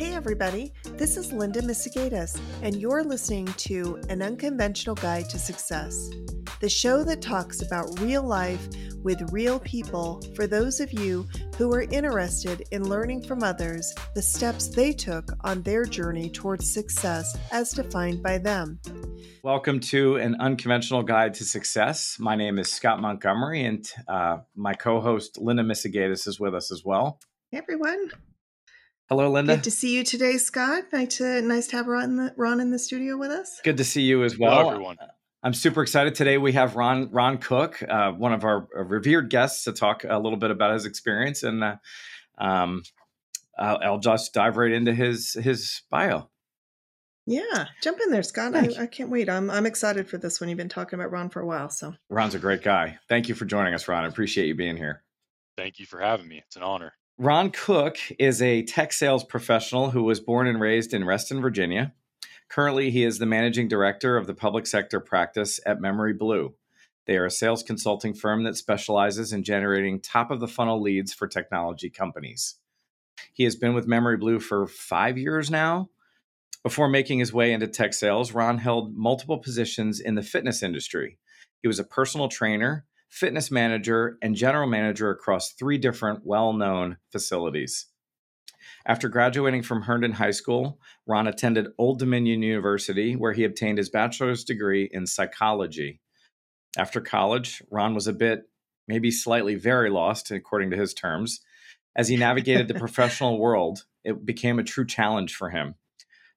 Hey, everybody, this is Linda Misegadis, and you're listening to An Unconventional Guide to Success, the show that talks about real life with real people for those of you who are interested in learning from others the steps they took on their journey towards success as defined by them. Welcome to An Unconventional Guide to Success. My name is Scott Montgomery, and uh, my co host, Linda Misegadis, is with us as well. Hey, everyone. Hello, Linda. Good to see you today, Scott. Nice to nice to have Ron in the, Ron in the studio with us. Good to see you as well. Hello, everyone. I'm super excited today. We have Ron Ron Cooke, uh, one of our revered guests, to talk a little bit about his experience, and uh, um, I'll, I'll, just dive right into his his bio. Yeah, jump in there, Scott. I, I, can't wait. I'm I'm excited for this one. You've been talking about Ron for a while, so Ron's a great guy. Thank you for joining us, Ron. I appreciate you being here. Thank you for having me. It's an honor. Ron Cooke is a tech sales professional who was born and raised in Reston, Virginia. Currently, he is the managing director of the public sector practice at Memory Blue. They are a sales consulting firm that specializes in generating top of the funnel leads for technology companies. He has been with Memory Blue for five years now. Before making his way into tech sales, Ron held multiple positions in the fitness industry. He was a personal trainer, fitness manager, and general manager across three different well known facilities. After graduating from Herndon High School, Ron attended Old Dominion University, where he obtained his bachelor's degree in psychology. After college, Ron was a bit, maybe slightly very lost, according to his terms. As he navigated the professional world, it became a true challenge for him.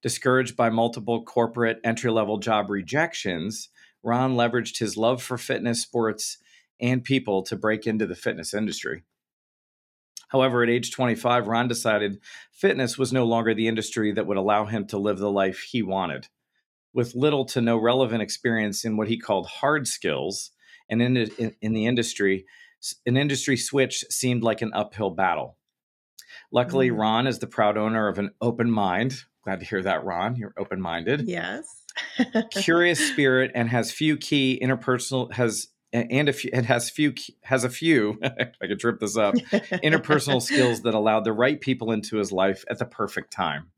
Discouraged by multiple corporate entry level job rejections, Ron leveraged his love for fitness, sports, and people to break into the fitness industry. However, at age 25, Ron decided fitness was no longer the industry that would allow him to live the life he wanted. With little to no relevant experience in what he called hard skills and in, in, in the industry, an industry switch seemed like an uphill battle. Luckily, mm. Ron is the proud owner of an open mind. Glad to hear that, Ron. You're open minded. Yes. curious spirit and has few key interpersonal has and a few, it has few has a few I could trip this up interpersonal skills that allowed the right people into his life at the perfect time.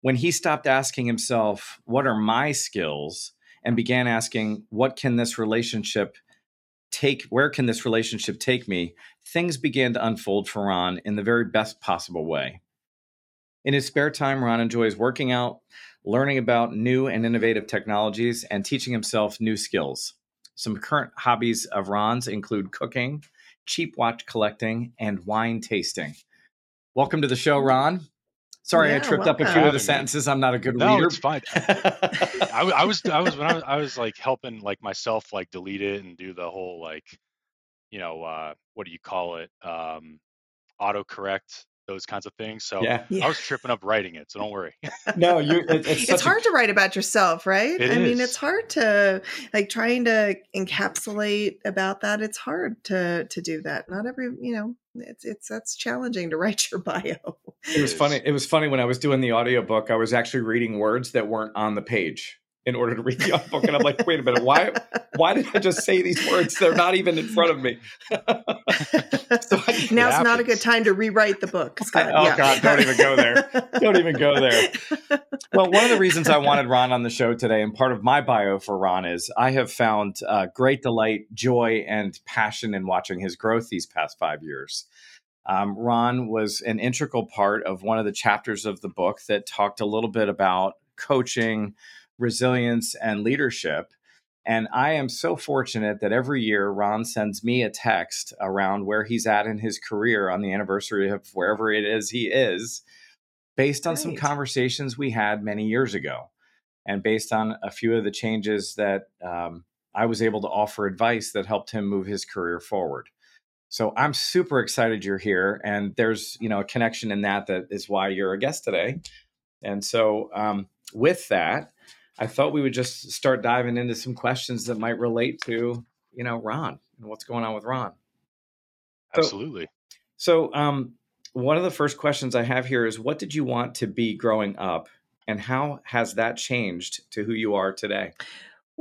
When he stopped asking himself, "What are my skills?" and began asking, "What can this relationship take? Where can this relationship take me?" things began to unfold for Ron in the very best possible way. In his spare time, Ron enjoys working out, learning about new and innovative technologies, and teaching himself new skills. Some current hobbies of Ron's include cooking, cheap watch collecting, and wine tasting. Welcome to the show, Ron. Sorry, yeah, I tripped up a few of the sentences. I'm not a good no, reader. it's fine. I, I, was, I was, when I was, I was like helping like myself, like delete it and do the whole like, you know, uh, what do you call it? Um, autocorrect those kinds of things. So yeah. I was tripping up writing it. So don't worry. no, you. It, it's, it's hard a, to write about yourself, right? I is. mean, it's hard to like trying to encapsulate about that. It's hard to to do that. Not every, you know, it's it's that's challenging to write your bio. It was funny. It was funny when I was doing the audiobook, I was actually reading words that weren't on the page in order to read the book. And I'm like, wait a minute, why why did I just say these words? They're not even in front of me. so Now's not a good time to rewrite the book. Scott. oh yeah. God, don't even go there. Don't even go there. Well, one of the reasons I wanted Ron on the show today, and part of my bio for Ron is I have found uh, great delight, joy, and passion in watching his growth these past five years. Um, Ron was an integral part of one of the chapters of the book that talked a little bit about coaching, resilience, and leadership. And I am so fortunate that every year Ron sends me a text around where he's at in his career on the anniversary of wherever it is he is, based on right. some conversations we had many years ago, and based on a few of the changes that um, I was able to offer advice that helped him move his career forward. So I'm super excited you're here, and there's you know a connection in that that is why you're a guest today. And so um, with that, I thought we would just start diving into some questions that might relate to, you know, Ron and what's going on with Ron. Absolutely. So, so um, one of the first questions I have here is what did you want to be growing up and how has that changed to who you are today?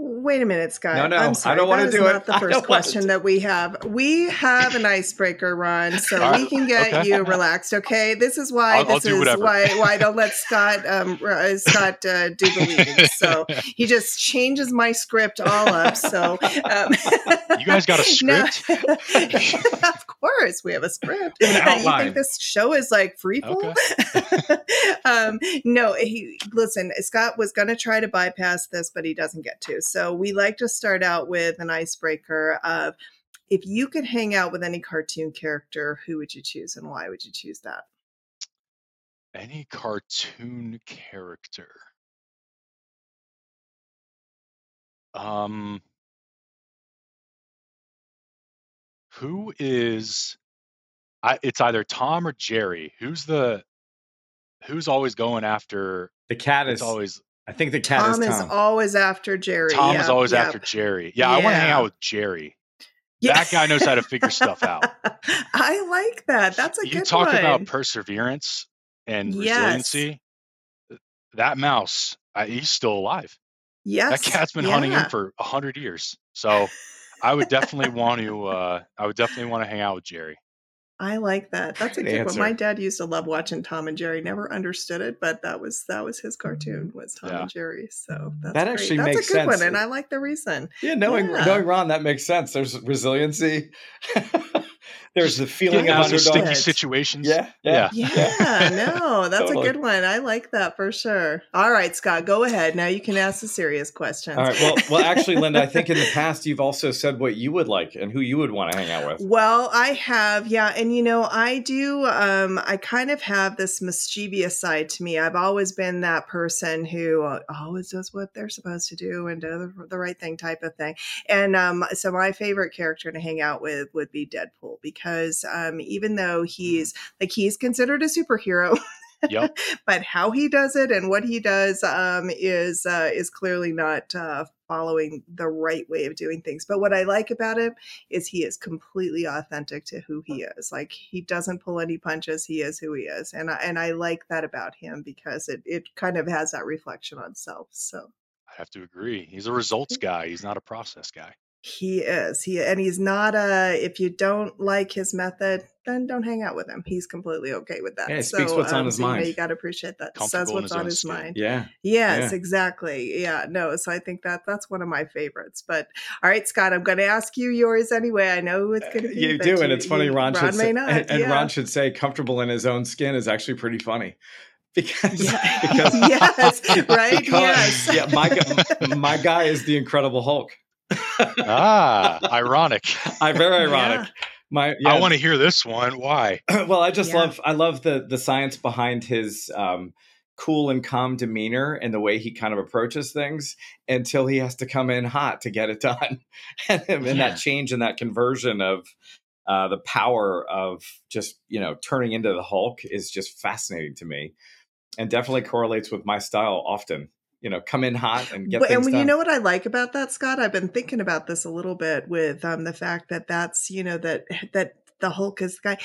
Wait a minute, Scott. No, no, I'm I sorry. don't wanna That is do it. not the I first don't question that we have. We have an icebreaker, Ron, so All we can get Okay. you relaxed. Okay, this is why. I'll- I'll this do is whatever. why. Why I don't let Scott um uh, Scott uh, do the leading. So he just changes my script all up. So um, You guys got a No. script? of course, we have a script. You think this show is like free fall? um, no, he listen. Scott was going to try to bypass this, but he doesn't get to. So we like to start out with an icebreaker of if you could hang out with any cartoon character, who would you choose and why would you choose that? Any cartoon character? Um, who is? I, it's either Tom or Jerry. Who's the? Who's always going after? The cat is. always I think the cat Tom is is Tom. always after Jerry. Tom is always yep. after Jerry. Yeah, I want to hang out with Jerry. Yeah. That guy knows how to figure stuff out. I like that. That's a good idea. you good talk one. about perseverance and Yes. resiliency. That mouse, I, he's still alive. yes, That cat's been hunting him for a hundred years. So I would definitely want to. Uh, I would definitely want to hang out with Jerry. I like that. That's a good answer. one. My dad used to love watching Tom and Jerry. Never understood it, but that was that was his cartoon mm. was Tom Yeah. and Jerry. So that's That great. actually that's makes a good sense. one, and I like the reason. Yeah, knowing Yeah. knowing Ron, that makes sense. There's resiliency. There's the feeling Getting of out sticky situations. Yeah, yeah, Yeah, no, that's Totally. a good one. I like that for sure. All right, Scott, go ahead. Now you can ask the serious questions. All right. Well, well, actually, Linda, I think in the past you've also said what you would like and who you would want to hang out with. Well, I have, yeah, and you know, I do. Um, I kind of have this mischievous side to me. I've always been that person who uh, always does what they're supposed to do and do the, the right thing, type of thing. And um, so, my favorite character to hang out with would be Deadpool because um, even though he's like he's considered a superhero. Yep. but how he does it and what he does um, is uh, is clearly not uh, following the right way of doing things. But what I like about him is he is completely authentic to who he is. Like he doesn't pull any punches. He is who he is, and I, and I like that about him because it it kind of has that reflection on self. So I have to agree. He's a results guy. He's not a process guy. He is he and he's not a. If you don't like his method, then don't hang out with him. He's completely okay with that. Yeah, he speaks what's on um, his so, you know, mind. You got to appreciate that. Says what's his on his skin. mind. Yeah. Yes, Yeah. exactly. Yeah, no. So I think that that's one of my favorites. But all right, Scott, I'm going to ask you yours anyway. I know it's uh, going to be. You but do, and it's funny. you- Ron, should may say, not. and, and yeah. Ron should say comfortable in his own skin is actually pretty funny because Yeah. because yes, right. because- yes. yeah, my my guy is the Incredible Hulk. Ah, ironic. I very ironic. My yeah, I want to hear this one. Why? well, I just Yeah. love I love the the science behind his um, cool and calm demeanor and the way he kind of approaches things until he has to come in hot to get it done, and, and Yeah. that change and that conversion of uh, the power of just you know turning into the Hulk is just fascinating to me, and definitely correlates with my style often. You know, come in hot and get and you know what I like about that, Scott? I've been thinking about this a little bit with um, the fact that that's you know that that the Hulk is the guy.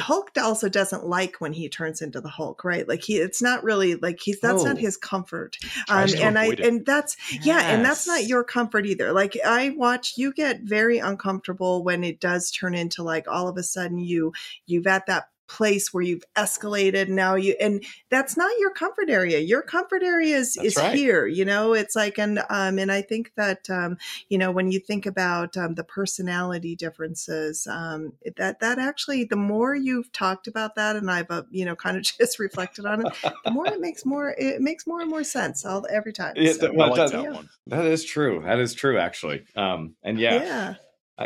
Hulk also doesn't like when he turns into the Hulk, right? Like he, it's not really like he's that's not his comfort. Um, and I it. and that's yeah, and that's not your comfort either. Like I watch, you get very uncomfortable when it does turn into like all of a sudden you you've at that place where you've escalated now you and that's not your comfort area your comfort area is That's is right. here you know it's like and um and i think that um you know when you think about um, the personality differences um that that actually the more you've talked about that and i've uh, you know kind of just reflected on it the more it makes more it makes more and more sense all every time Yeah, So, well, it like does- that yeah. one. that is true. That is true, actually. Um, and yeah, yeah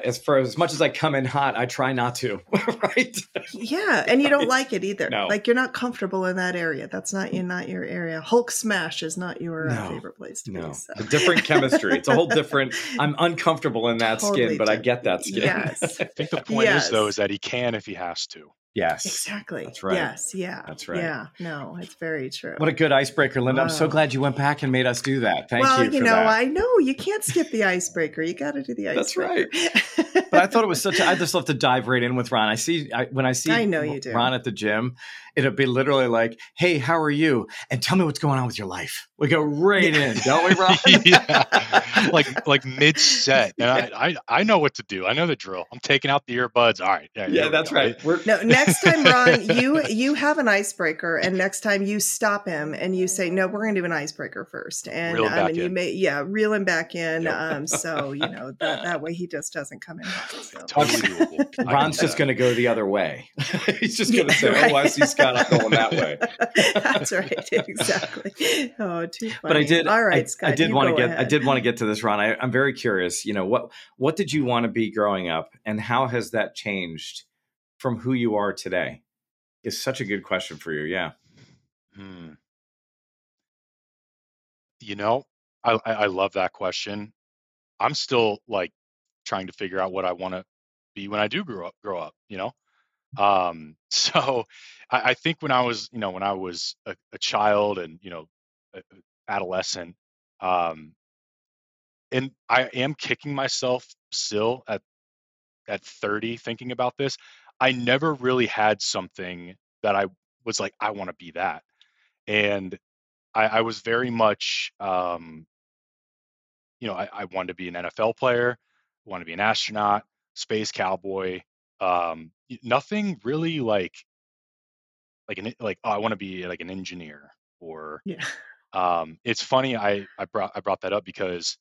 as for as much as I come in hot, I try not to. right? Yeah, and you don't like it either. No. Like you're not comfortable in that area. That's not you, not your area. Hulk smash is not your uh, No. favorite place to No, be. So. a different chemistry. It's a whole different. I'm uncomfortable in that Totally skin, but I get that skin. Yes, I think the point is though is that he can if he has to. Yes. exactly. That's right. Yes, yeah, That's right. Yeah, no, it's very true. What a good icebreaker, Linda. I'm so glad you went back and made us do that. Thank well, you. Well, you, know, that. I know you can't skip the icebreaker. You got to do the icebreaker. That's right. but I thought it was such. A, I just love to dive right in with Ron. I see I, when I see I know you do. Ron at the gym, it'll be literally like, "Hey, how are you?" And tell me what's going on with your life. We go right yeah. in, don't we, Ron? yeah, like like mid set, and I, I, I know what to do. I know the drill. I'm taking out the earbuds. All right, yeah, yeah that's right. We're- no, next time, Ron, you you have an icebreaker, and next time you stop him and you say, "No, we're going to do an icebreaker first. and um, and you may yeah reel him back in. Yep. Um, so you know that that way he just doesn't come in. So. Totally Ron's just going to go the other way. He's just going to say, right. "Oh, I see Scott. I'm going that way." That's right. Exactly. Oh, too funny. But I did. All right, I, Scott. I did want to get. Ahead. I did want to get to this, Ron. I, I'm very curious. You know what? What did you want to be growing up, and how has that changed from who you are today? Is such a good question for you. Yeah. Hmm. You know, I, I love that question. I'm still like trying to figure out what I want to be when I do grow up. Grow up, you know. Um, so I, I think when I was, you know, when I was a, a child and you know, a, adolescent, um, and I am kicking myself still at at 30 thinking about this. I never really had something that I was like, I want to be that, and I, I was very much um, you know, I, I wanted to be an NFL player, want to be an astronaut, space cowboy. Um, nothing really like like an like oh, I want to be like an engineer or yeah. Um, it's funny I I brought I brought that up because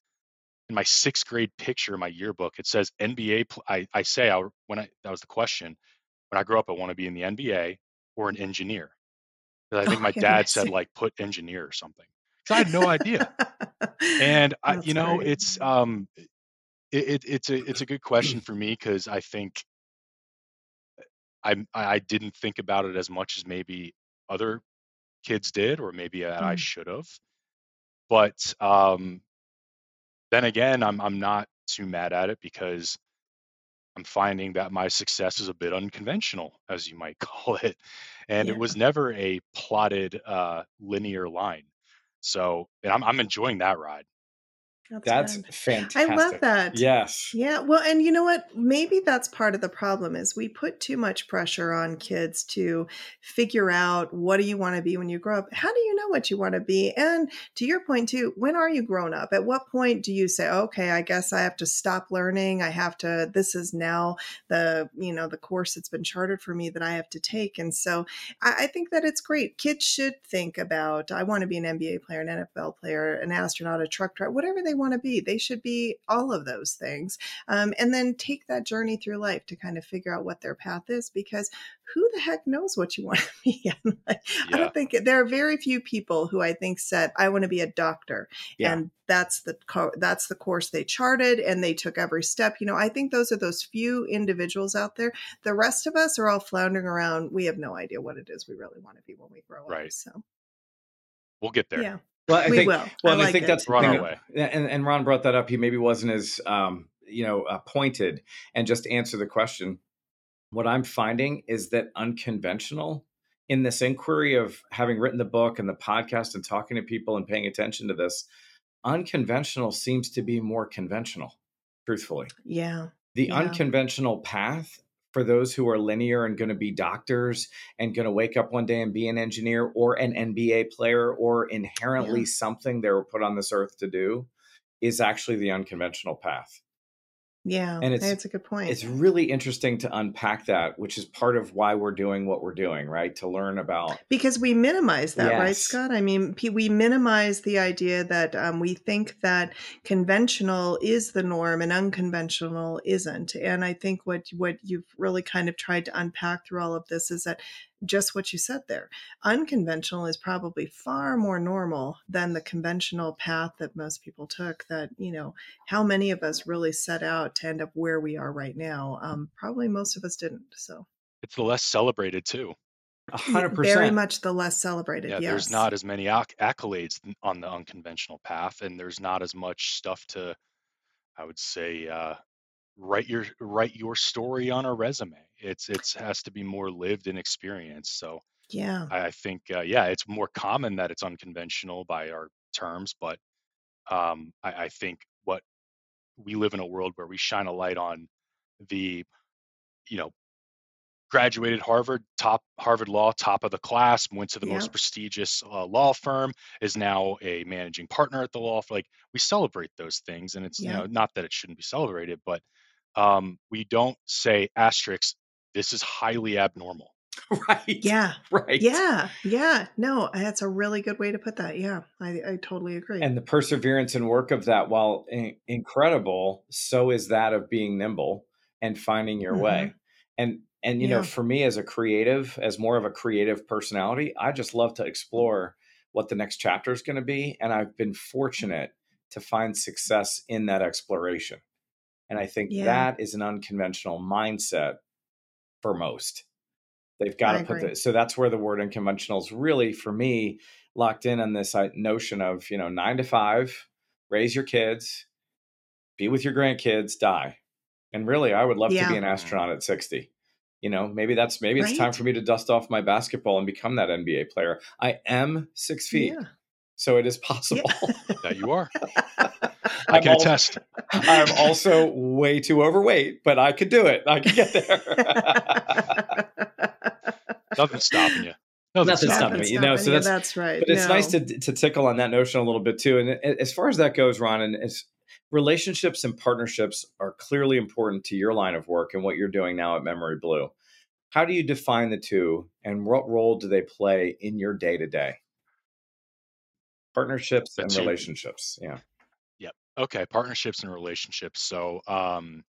in my sixth grade picture in my yearbook it says NBA. Pl- I I say I when I that was the question when I grow up I want to be in the NBA or an engineer. because I think oh, my dad said like put engineer or something. because I had no idea. and I, you know, great. it's um, it, it, it's a it's a good question for me because I think I I didn't think about it as much as maybe other kids did, or maybe mm. I should have. But um, then again, I'm I'm not too mad at it because I'm finding that my success is a bit unconventional, as you might call it, and yeah. it was never a plotted uh, linear line. So and I'm I'm enjoying that ride. That's, that's fantastic. I love that. Yes. Yeah. Well, and you know what? Maybe that's part of the problem is we put too much pressure on kids to figure out what do you want to be when you grow up? How do you know what you want to be? And to your point too, when are you grown up? At what point do you say, okay, I guess I have to stop learning. I have to, this is now the, you know, the course that's been charted for me that I have to take. And so I, I think that it's great. Kids should think about, I want to be an NBA player, an NFL player, an astronaut, a truck driver, whatever they want to be. They should be all of those things. Um, and then take that journey through life to kind of figure out what their path is because who the heck knows what you want to be? like, yeah. I don't think there are very few people who I think said, I want to be a doctor. Yeah. And that's the co- that's the course they charted and they took every step you know i think those are those few individuals out there the rest of us are all floundering around we have no idea what it is we really want to be when we grow right. up so we'll get there yeah well, I we think, will. Well, I, like I think it. that's run away. And, and Ron brought that up. He maybe wasn't as um, you know uh, pointed. And just answer the question. What I'm finding is that unconventional in this inquiry of having written the book and the podcast and talking to people and paying attention to this, unconventional seems to be more conventional. Truthfully, yeah. The yeah. unconventional path for those who are linear and going to be doctors and going to wake up one day and be an engineer or an NBA player or inherently yeah. something they were put on this earth to do is actually the unconventional path. Yeah, and it's, that's a good point. It's really interesting to unpack that, which is part of why we're doing what we're doing, right? To learn about because we minimize that, yes. right, Scott? I mean, we minimize the idea that um, we think that conventional is the norm and unconventional isn't. And I think what what you've really kind of tried to unpack through all of this is that just what you said there. Unconventional is probably far more normal than the conventional path that most people took. That, you know, how many of us really set out to end up where we are right now? Um, probably most of us didn't. So it's the less celebrated too. A hundred percent. Very much the less celebrated. Yeah, yes. there's not as many acc- accolades on the unconventional path, and there's not as much stuff to, I would say, uh, write your write your story on a resume. It's it's has to be more lived and experienced. So yeah, I, I think uh, yeah, it's more common that it's unconventional by our terms, but um, I, I think what we live in a world where we shine a light on the you know graduated Harvard, top Harvard Law, top of the class, went to the most prestigious uh, law firm, is now a managing partner at the law. Like we celebrate those things, and it's you know not that it shouldn't be celebrated, but um, we don't say asterisk. This is highly abnormal. Right. Yeah. Right. Yeah. Yeah. No, that's a really good way to put that. Yeah. I, I totally agree. And the perseverance and work of that, while in- incredible, so is that of being nimble and finding your mm-hmm. way. And and you yeah. know, for me as a creative, as more of a creative personality, I just love to explore what the next chapter is going to be. And I've been fortunate to find success in that exploration. And I think yeah. that is an unconventional mindset for most. They've got I to put the so that's where the word unconventional is really for me locked in on this uh, notion of you know nine to five, raise your kids, be with your grandkids, die, and really I would love yeah. to be an astronaut at sixty you know maybe that's maybe right. it's time for me to dust off my basketball and become that nba player i am six feet yeah. so it is possible yeah. that you are i can also, attest i'm also way too overweight but i could do it i could get there nothing's stopping you Nothing's stopping me, you know. So that's that's right. But it's no. nice to to tickle on that notion a little bit too. And as far as that goes, Ron, and as relationships and partnerships are clearly important to your line of work and what you're doing now at Memory Blue. How do you define the two and what role do they play in your day to day? Partnerships and relationships. Yeah. Yep. Okay. Partnerships and relationships. So, um,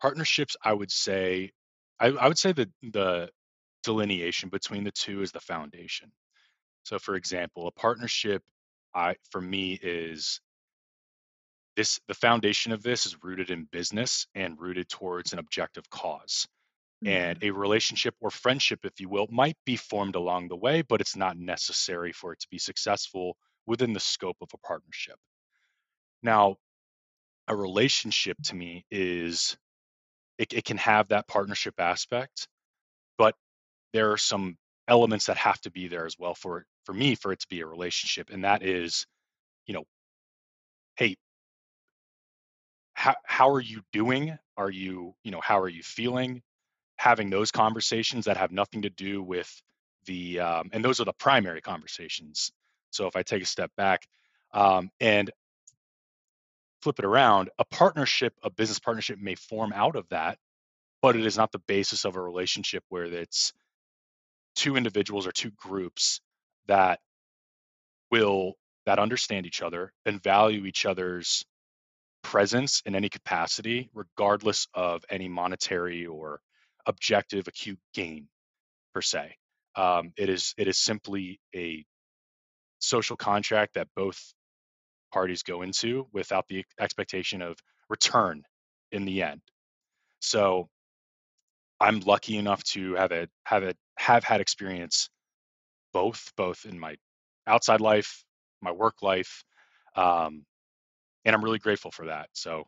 partnerships, I would say, I, I would say that the delineation between the two is the foundation. So, for example, a partnership, I for me is this the foundation of this is rooted in business and rooted towards an objective cause mm-hmm. and a relationship or friendship if you will might be formed along the way but it's not necessary for it to be successful within the scope of a partnership now a relationship to me is it, it can have that partnership aspect but there are some elements that have to be there as well for for me for it to be a relationship and that is you know hey how how are you doing? Are you you know how are you feeling? Having those conversations that have nothing to do with the um, and those are the primary conversations. So if I take a step back um, and flip it around, a partnership, a business partnership may form out of that, but it is not the basis of a relationship where it's two individuals or two groups that will that understand each other and value each other's presence in any capacity, regardless of any monetary or objective acute gain per se. Um, it is it is simply a social contract that both parties go into without the expectation of return in the end. So I'm lucky enough to have it have it have had experience both both in my outside life, my work life, um, and I'm really grateful for that. So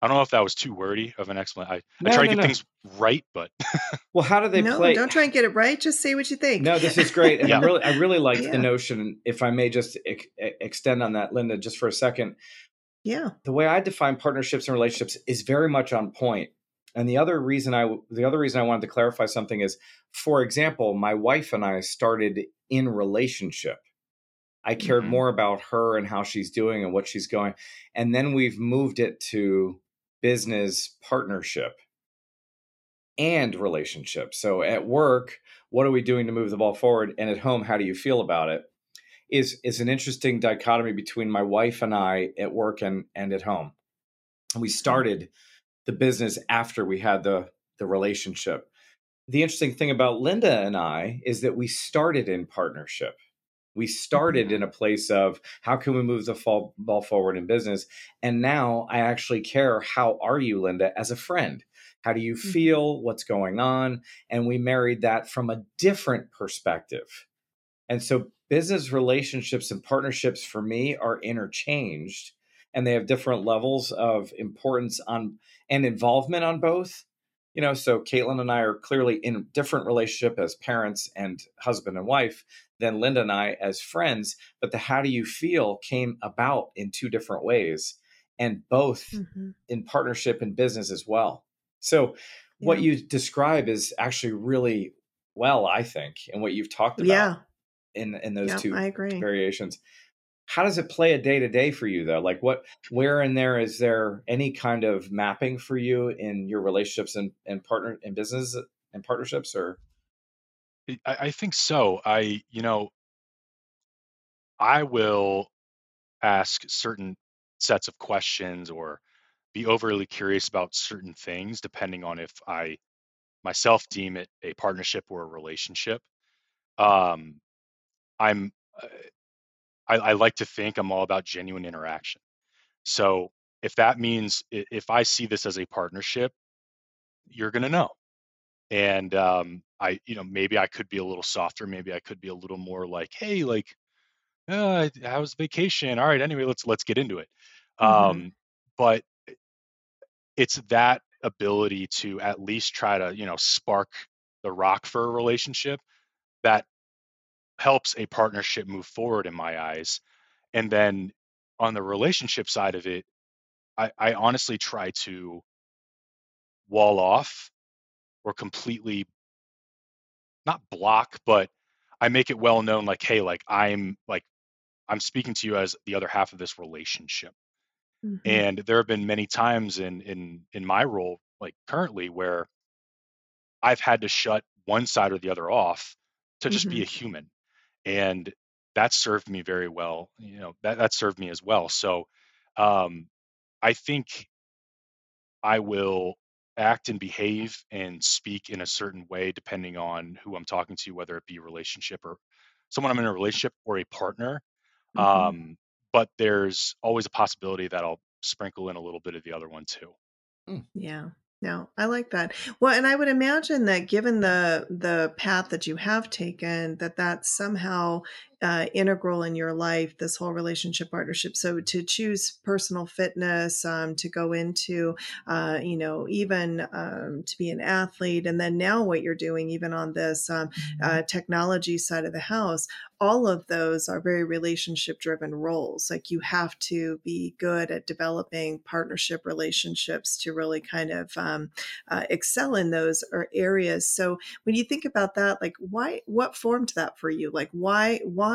I don't know if that was too wordy of an explanation. I, no, I try no, to get no. things right, but well, how do they no, play? Don't try and get it right. Just say what you think. No, this is great, and yeah. I really, I really like yeah. the notion. If I may just ex- extend on that, Linda, just for a second. Yeah, the way I define partnerships and relationships is very much on point. And the other reason I, the other reason I wanted to clarify something is, for example, my wife and I started in relationship I cared mm-hmm. more about her and how she's doing and what she's going. And then we've moved it to business partnership and relationship. So at work, what are we doing to move the ball forward? And at home, how do you feel about it? Is is an interesting dichotomy between my wife and I at work and and at home. And we started the business after we had the the relationship. The interesting thing about Linda and I is that we started in partnership. We started in a place of how can we move the fall, ball forward in business, and now I actually care. How are you, Linda, as a friend? How do you mm-hmm. feel? What's going on? And we married that from a different perspective. And so, business relationships and partnerships for me are interchanged, and they have different levels of importance on and involvement on both you know so caitlin and i are clearly in a different relationship as parents and husband and wife than linda and i as friends but the how do you feel came about in two different ways and both mm-hmm. in partnership and business as well So what you describe is actually really well, I think, and what you've talked about Yeah. in in those Yeah, two I agree. variations. How does it play a day to day for you though? Like what where in there is there any kind of mapping for you in your relationships and, and partner and business and partnerships or I, I think so. I, you know, I will ask certain sets of questions or be overly curious about certain things depending on if I myself deem it a partnership or a relationship. Um, I'm uh, I, I like to think I'm all about genuine interaction. So if that means if I see this as a partnership, you're gonna know. And um, I, you know, maybe I could be a little softer. Maybe I could be a little more like, hey, like, uh, how's vacation? All right, anyway, let's let's get into it. Mhm. Um, but it's that ability to at least try to, you know, spark the rock for a relationship that helps a partnership move forward in my eyes. And then on the relationship side of it, I, I honestly try to wall off or completely not block, but I make it well known like, hey, like I'm like I'm speaking to you as the other half of this relationship. Mhm. And there have been many times in in in my role, like currently, where I've had to shut one side or the other off to just be a human. And that served me very well. You know, that that served me as well. So um I think I will act and behave and speak in a certain way depending on who I'm talking to, whether it be a relationship or someone I'm in a relationship or a partner. Mhm. Um, but there's always a possibility that I'll sprinkle in a little bit of the other one too. Yeah. No, I like that. Well, and I would imagine that given the the path that you have taken, that that's somehow uh, integral in your life. This whole relationship partnership. So to choose personal fitness, um, to go into, uh, you know, even um, to be an athlete, and then now what you're doing, even on this um, uh, technology side of the house, all of those are very relationship driven roles. Like you have to be good at developing partnership relationships to really kind of um, uh, excel in those or areas. So when you think about that, like why, what formed that for you? Like why, why,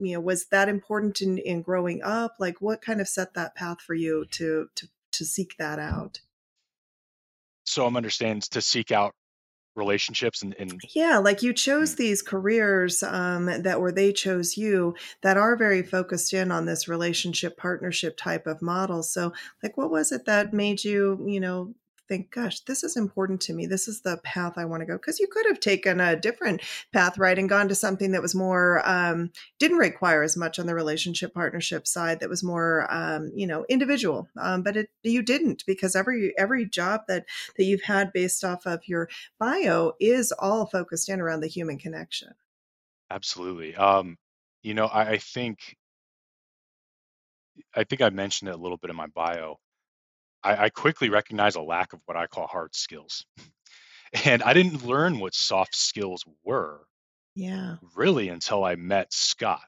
you know, was that important in, in growing up? Like what kind of set that path for you to, to, to seek that out? So I'm understands to seek out relationships and, and Yeah, like you chose Mm. these careers um, that were they chose you that are very focused in on this relationship partnership type of model. So, like, what was it that made you, you know, think, gosh, this is important to me. This is the path I want to go. Because you could have taken a different path, right, and gone to something that was more um, didn't require as much on the relationship partnership side. That was more, um, you know, individual. Um, but it you didn't because every every job that that you've had based off of your bio is all focused in around the human connection. absolutely. Um, you know, I, I think I think I mentioned it a little bit in my bio. I, I quickly recognize a lack of what I call hard skills. And I didn't learn what soft skills were Yeah, really until I met Scott.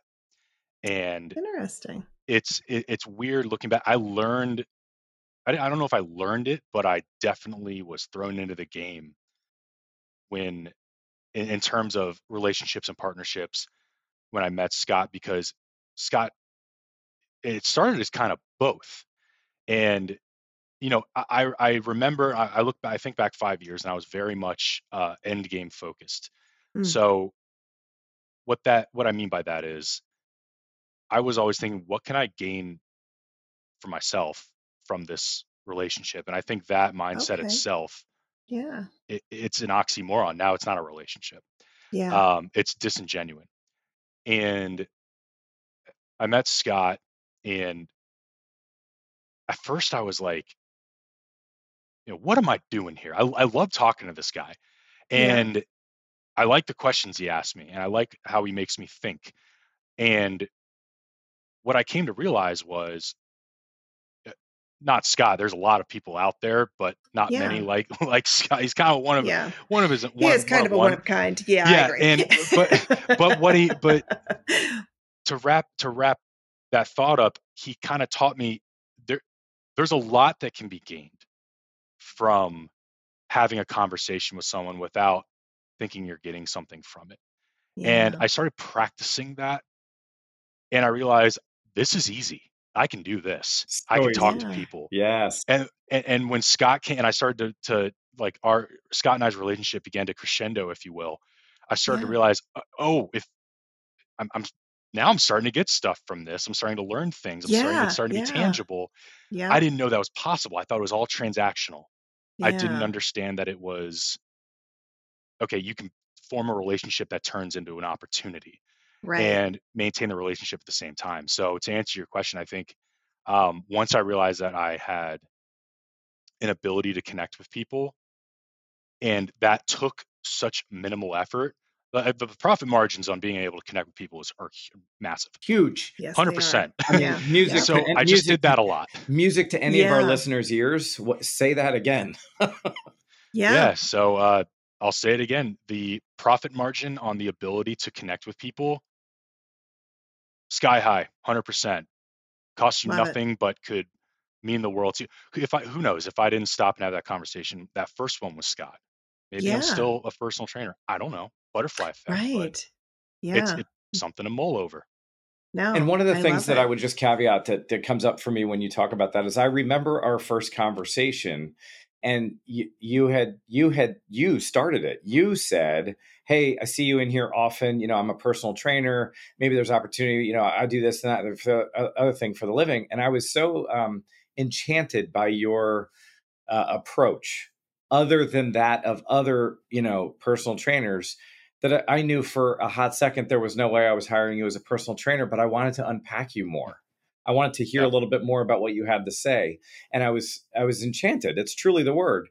And interesting. it's it, it's weird looking back. I learned I, I don't know if I learned it, but I definitely was thrown into the game when in, in terms of relationships and partnerships when I met Scott because Scott it started as kind of both. And you know, I I remember I, I look I think back five years and I was very much uh end game focused. Mm. So what that what I mean by that is I was always thinking, what can I gain for myself from this relationship? And I think that mindset Okay. itself, Yeah, it, it's an oxymoron. Now it's not a relationship. yeah, Um, it's disingenuine. And I met Scott, and at first I was like, you know, what am I doing here? I, I love talking to this guy, yeah. and I like the questions he asks me, and I like how he makes me think. And what I came to realize was uh, not Scott. There's a lot of people out there, but not many like like Scott. He's kind of one of Yeah, one of his he one, is kind one of a one of kind. Yeah, Yeah, I agree. and- but- but what he- but- to wrap to wrap that thought up, he kind of taught me there there's a lot that can be gained from having a conversation with someone without thinking you're getting something from it. Yeah. And I started practicing that and I realized this is easy. I can do this. So I can talk to people. Yes. And, and and when Scott came and I started to, to like our Scott and I's relationship began to crescendo, if you will. I started yeah. to realize, uh, oh, if I'm, I'm now I'm starting to get stuff from this. I'm starting to learn things. I'm yeah, starting, it's starting yeah. to be tangible. Yeah. I didn't know that was possible. I thought it was all transactional. Yeah. I didn't understand that it was okay, you can form a relationship that turns into an opportunity right. and maintain the relationship at the same time. So to answer your question, I think um, once I realized that I had an ability to connect with people and that took such minimal effort the, the profit margins on being able to connect with people is are massive, huge, hundred percent. Yeah, music. So I music, just did that a lot. Music to any yeah. of our listeners' ears. What, say that again. yeah. Yeah. So uh, I'll say it again. The profit margin on the ability to connect with people, sky high, hundred percent. Costs you Love nothing, it. but could mean the world to you. If I, who knows, if I didn't stop and have that conversation, that first one was Scott. Maybe yeah. I'm still a personal trainer. I don't know butterfly effect. Right. Yeah. It's, it's something to mull over. No, and one of the I things that it. I would just caveat that, that comes up for me when you talk about that is I remember our first conversation and you, you had you had you started it you said hey i see you in here often you know i'm a personal trainer maybe there's opportunity you know i do this and that for other thing for the living and i was so um, enchanted by your uh, approach other than that of other you know personal trainers that I knew for a hot second there was no way I was hiring you as a personal trainer, but I wanted to unpack you more. I wanted to hear a little bit more about what you had to say, and I was I was enchanted. It's truly the word.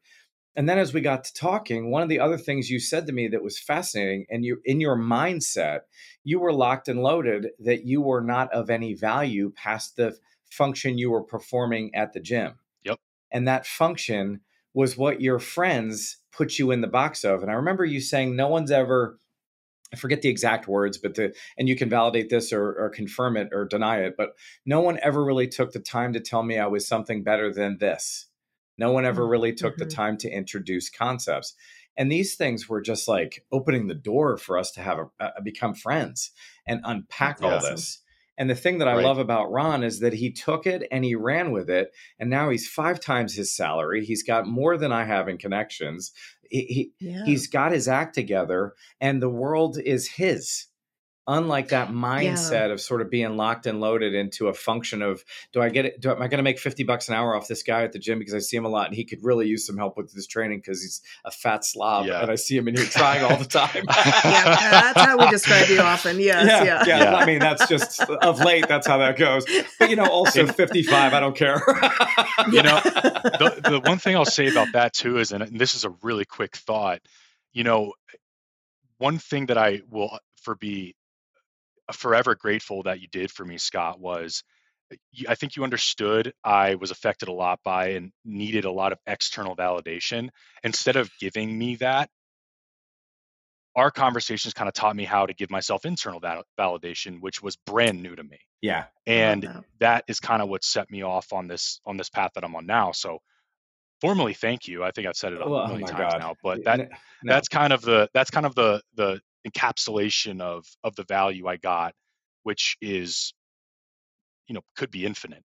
And then as we got to talking, one of the other things you said to me that was fascinating, and you in your mindset, you were locked and loaded that you were not of any value past the function you were performing at the gym. Yep. And that function was what your friends put you in the box of. And I remember you saying, no one's ever, I forget the exact words, but the, and you can validate this or, or confirm it or deny it, but no one ever really took the time to tell me I was something better than this. No one ever really took mm-hmm. the time to introduce concepts. And these things were just like opening the door for us to have a, a become friends and unpack all this. And the thing that I right. love about Ron is that he took it and he ran with it. And now he's five times his salary. He's got more than I have in connections. He, he yeah. he's got his act together and the world is his unlike that mindset yeah. of sort of being locked and loaded into a function of do I get it? Do, am I going to make 50 bucks an hour off this guy at the gym because I see him a lot and he could really use some help with his training because he's a fat slob yeah. and I see him in here trying all the time. yeah, that's how we describe you often. Yes, yeah, yeah, yeah. I mean, that's just of late, that's how that goes. But, you know, also 55, I don't care. you know, the, the one thing I'll say about that too is, and this is a really quick thought, you know, one thing that I will for be forever grateful that you did for me, Scott, was uh, I think you understood I was affected a lot by and needed a lot of external validation. Instead of giving me that, our conversations kind of taught me how to give myself internal val- validation, which was brand new to me. Yeah, and that. that is kind of what set me off on this on this path that I'm on now. So, formally, thank you. I think I've said it a oh, million oh times God. now, but that no. that's kind of the that's kind of the the encapsulation of of the value I got, which is, you know, could be infinite.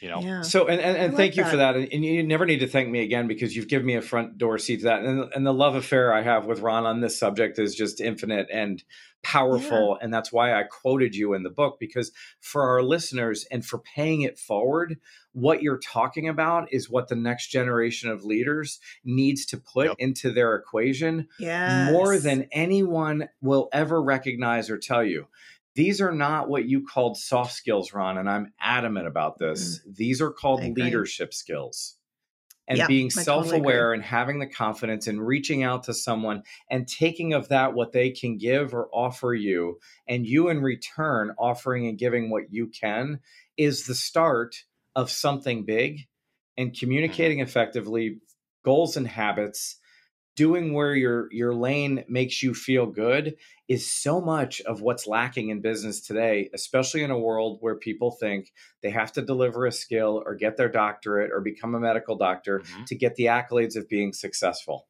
You know. Yeah. So and and, and thank like you that. for that. And you never need to thank me again because you've given me a front door seat to that. And and the love affair I have with Ron on this subject is just infinite and powerful. Yeah. And that's why I quoted you in the book because for our listeners and for paying it forward, what you're talking about is what the next generation of leaders needs to put yep. into their equation yes. more than anyone will ever recognize or tell you. These are not what you called soft skills, Ron, and I'm adamant about this. Mm. These are called leadership skills and yep, being self-aware and having the confidence and reaching out to someone and taking of that what they can give or offer you and you in return offering and giving what you can is the start of something big and mm-hmm. communicating effectively goals and habits doing where your your lane makes you feel good is so much of what's lacking in business today especially in a world where people think they have to deliver a skill or get their doctorate or become a medical doctor mm-hmm. to get the accolades of being successful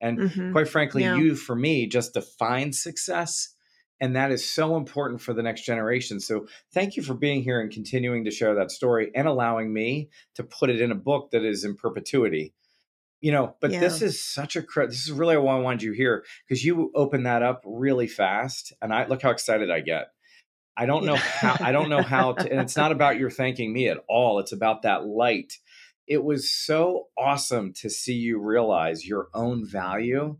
and mm-hmm. quite frankly yeah. you for me just define success and that is so important for the next generation. So thank you for being here and continuing to share that story and allowing me to put it in a book that is in perpetuity. You know but yeah. this is such a this is really why i wanted you here because you open that up really fast and i look how excited i get. I don't know how i don't know how to and it's not about your thanking me at all it's about that light. It was so awesome to see you realize your own value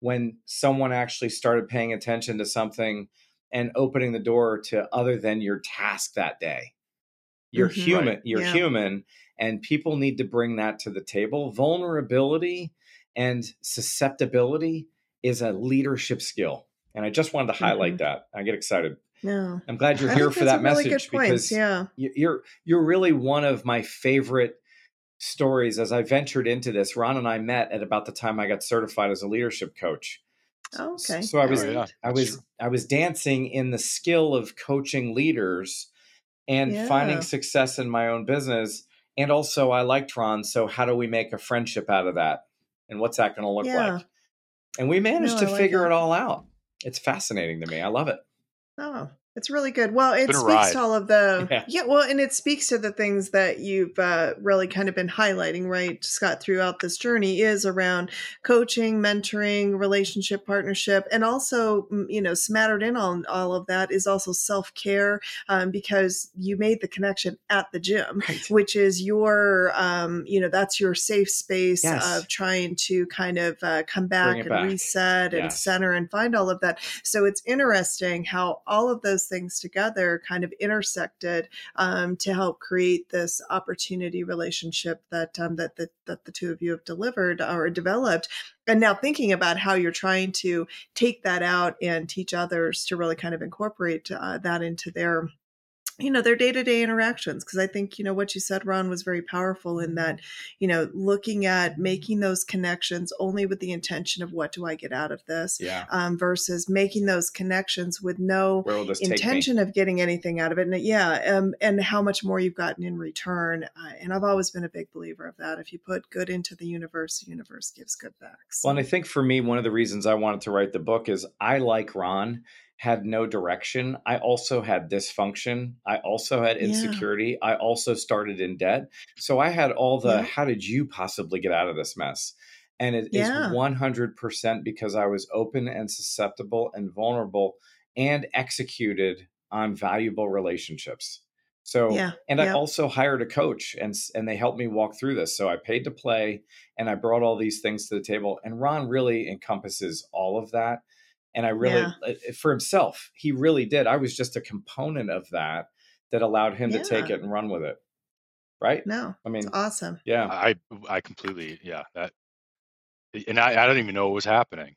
when someone actually started paying attention to something and opening the door to other than your task that day you're mm-hmm, human right. you're yeah. human and people need to bring that to the table. Vulnerability and susceptibility is a leadership skill. And I just wanted to highlight mm-hmm. that. I get excited. No. I'm glad you're here for that really message because yeah. you're you're really one of my favorite stories as I ventured into this. Ron and I met at about the time I got certified as a leadership coach. Oh, okay. So I was oh, yeah. I was I was dancing in the skill of coaching leaders and yeah. finding success in my own business and also I liked Ron. So how do we make a friendship out of that? And what's that going to look yeah. like? And we managed no, to like figure it. it all out. It's fascinating to me. I love it. Oh, it's really good. Well, it speaks ride. to all of the yeah. yeah. Well, and it speaks to the things that you've uh, really kind of been highlighting, right, Scott, throughout this journey is around coaching, mentoring, relationship partnership, and also you know smattered in on all of that is also self care um, because you made the connection at the gym, right. which is your um, you know that's your safe space yes. of trying to kind of uh, come back and back. reset and center and find all of that. So it's interesting how all of those things together kind of intersected um, to help create this opportunity relationship that um, that, that that the two of you have delivered or developed. And now thinking about how you're trying to take that out and teach others to really kind of incorporate uh, that into their you know their day-to-day interactions because i think you know what you said ron was very powerful in that you know looking at making those connections only with the intention of what do i get out of this yeah. um, versus making those connections with no intention of getting anything out of it and yeah um, and how much more you've gotten in return uh, and i've always been a big believer of that if you put good into the universe the universe gives good back so. well and i think for me one of the reasons i wanted to write the book is i like ron had no direction. I also had dysfunction. I also had insecurity. Yeah. I also started in debt. So I had all the yeah. how did you possibly get out of this mess? And it yeah. is 100% because I was open and susceptible and vulnerable and executed on valuable relationships. So, yeah, and I also hired a coach and and they helped me walk through this. So I paid to play and I brought all these things to the table and Ron really encompasses all of that and I really, yeah. Uh, for himself, he really did. I was just a component of that that allowed him yeah. to take it and run with it. Right? No, I mean, awesome. Yeah, I I completely yeah that, and I, I don't even know what was happening.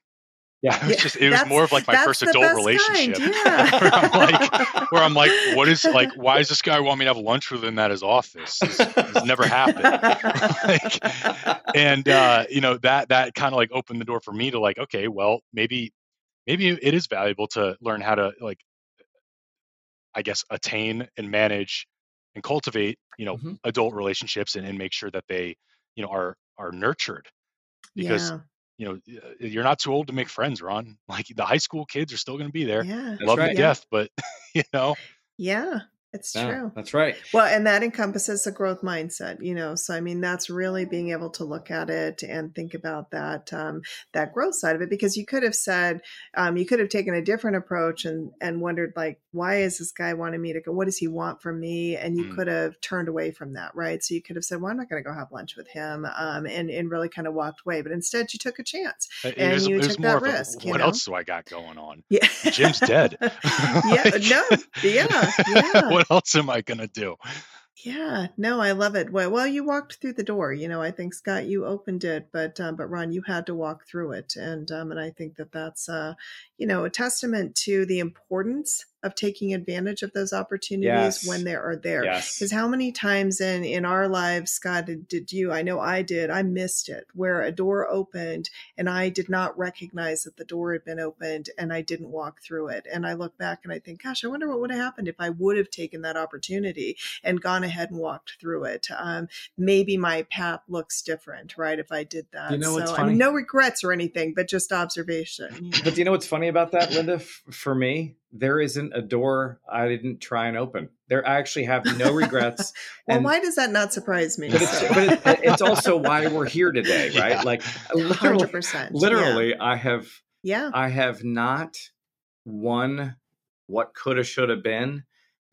Yeah, it was just it was more of like my first adult relationship. Yeah. where I'm like, where I'm like, what is like, why does this guy want me to have lunch with him at his office? It's, this never happened. like, and uh, you know that that kind of like opened the door for me to like, okay, well maybe maybe it is valuable to learn how to like i guess attain and manage and cultivate you know mm-hmm. adult relationships and, and make sure that they you know are are nurtured because yeah. you know you're not too old to make friends ron like the high school kids are still going to be there yeah. love right. to yeah. death but you know yeah it's yeah, true. That's right. Well, and that encompasses a growth mindset, you know. So I mean, that's really being able to look at it and think about that um, that growth side of it. Because you could have said, um, you could have taken a different approach and and wondered like, why is this guy wanting me to go? What does he want from me? And you mm. could have turned away from that, right? So you could have said, well, I'm not going to go have lunch with him, um, and and really kind of walked away. But instead, you took a chance it and was, you took that risk. A, what know? else do I got going on? Yeah, Gym's dead. yeah, no, yeah, yeah what else am I going to do? Yeah, no, I love it. Well, you walked through the door. You know, I think Scott, you opened it, but um, but Ron, you had to walk through it, and um, and I think that that's uh, you know a testament to the importance of taking advantage of those opportunities Yes. when they are there. Yes. Because how many times in in our lives, Scott, did, you? I know I did. I missed it where a door opened and I did not recognize that the door had been opened and I didn't walk through it. And I look back and I think, gosh, I wonder what would have happened if I would have taken that opportunity and gone ahead and walked through it. Um, maybe my path looks different, right? If I did that. You know what's so I mean, no regrets or anything, but just observation. you know. But do you know what's funny about that, Linda? F- For me, there isn't a door I didn't try and open. There, I actually have no regrets. well, and- why does that not surprise me? But it's, but it, it's also why we're here today, right? Yeah. Like literally, hundred percent. literally, I have Yeah. I have not won what could have, should have been.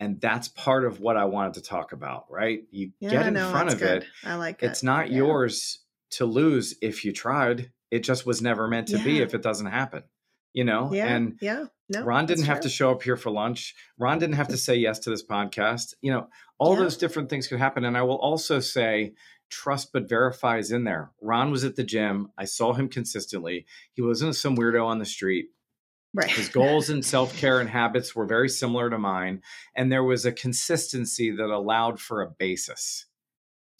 And that's part of what I wanted to talk about, right? You Yeah. get in no, front of good. it. I like it. It's not Yeah. yours to lose if you tried. It just was never meant to be if it doesn't happen, you know? Yeah. And yeah. No. Ron didn't that's have to show up here for lunch. Ron didn't have to say yes to this podcast. You know, all Yeah. those different things could happen. And I will also say, trust but verify is in there. Ron was at the gym. I saw him consistently. He wasn't some weirdo on the street. Right. His goals and self care and habits were very similar to mine. And there was a consistency that allowed for a basis.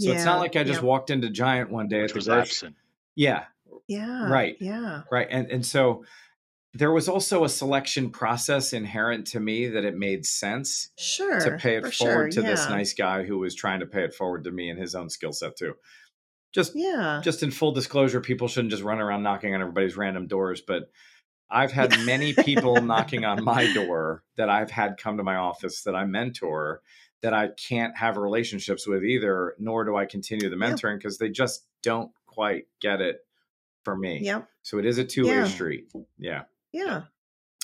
So it's not like I just yeah. walked into Giant one day which at the was grocery. absent. Yeah, Yeah. Right. Yeah. right. And and so there was also a selection process inherent to me that it made sense Sure. to pay it for forward sure, to this nice guy who was trying to pay it forward to me and his own skill set too. Just Yeah. just in full disclosure, people shouldn't just run around knocking on everybody's random doors, but I've had many people knocking on my door that I've had come to my office that I mentor that I can't have relationships with either, nor do I continue the mentoring because they just don't quite get it for me. Yep. So it is a two way Yeah. street. Yeah. Yeah.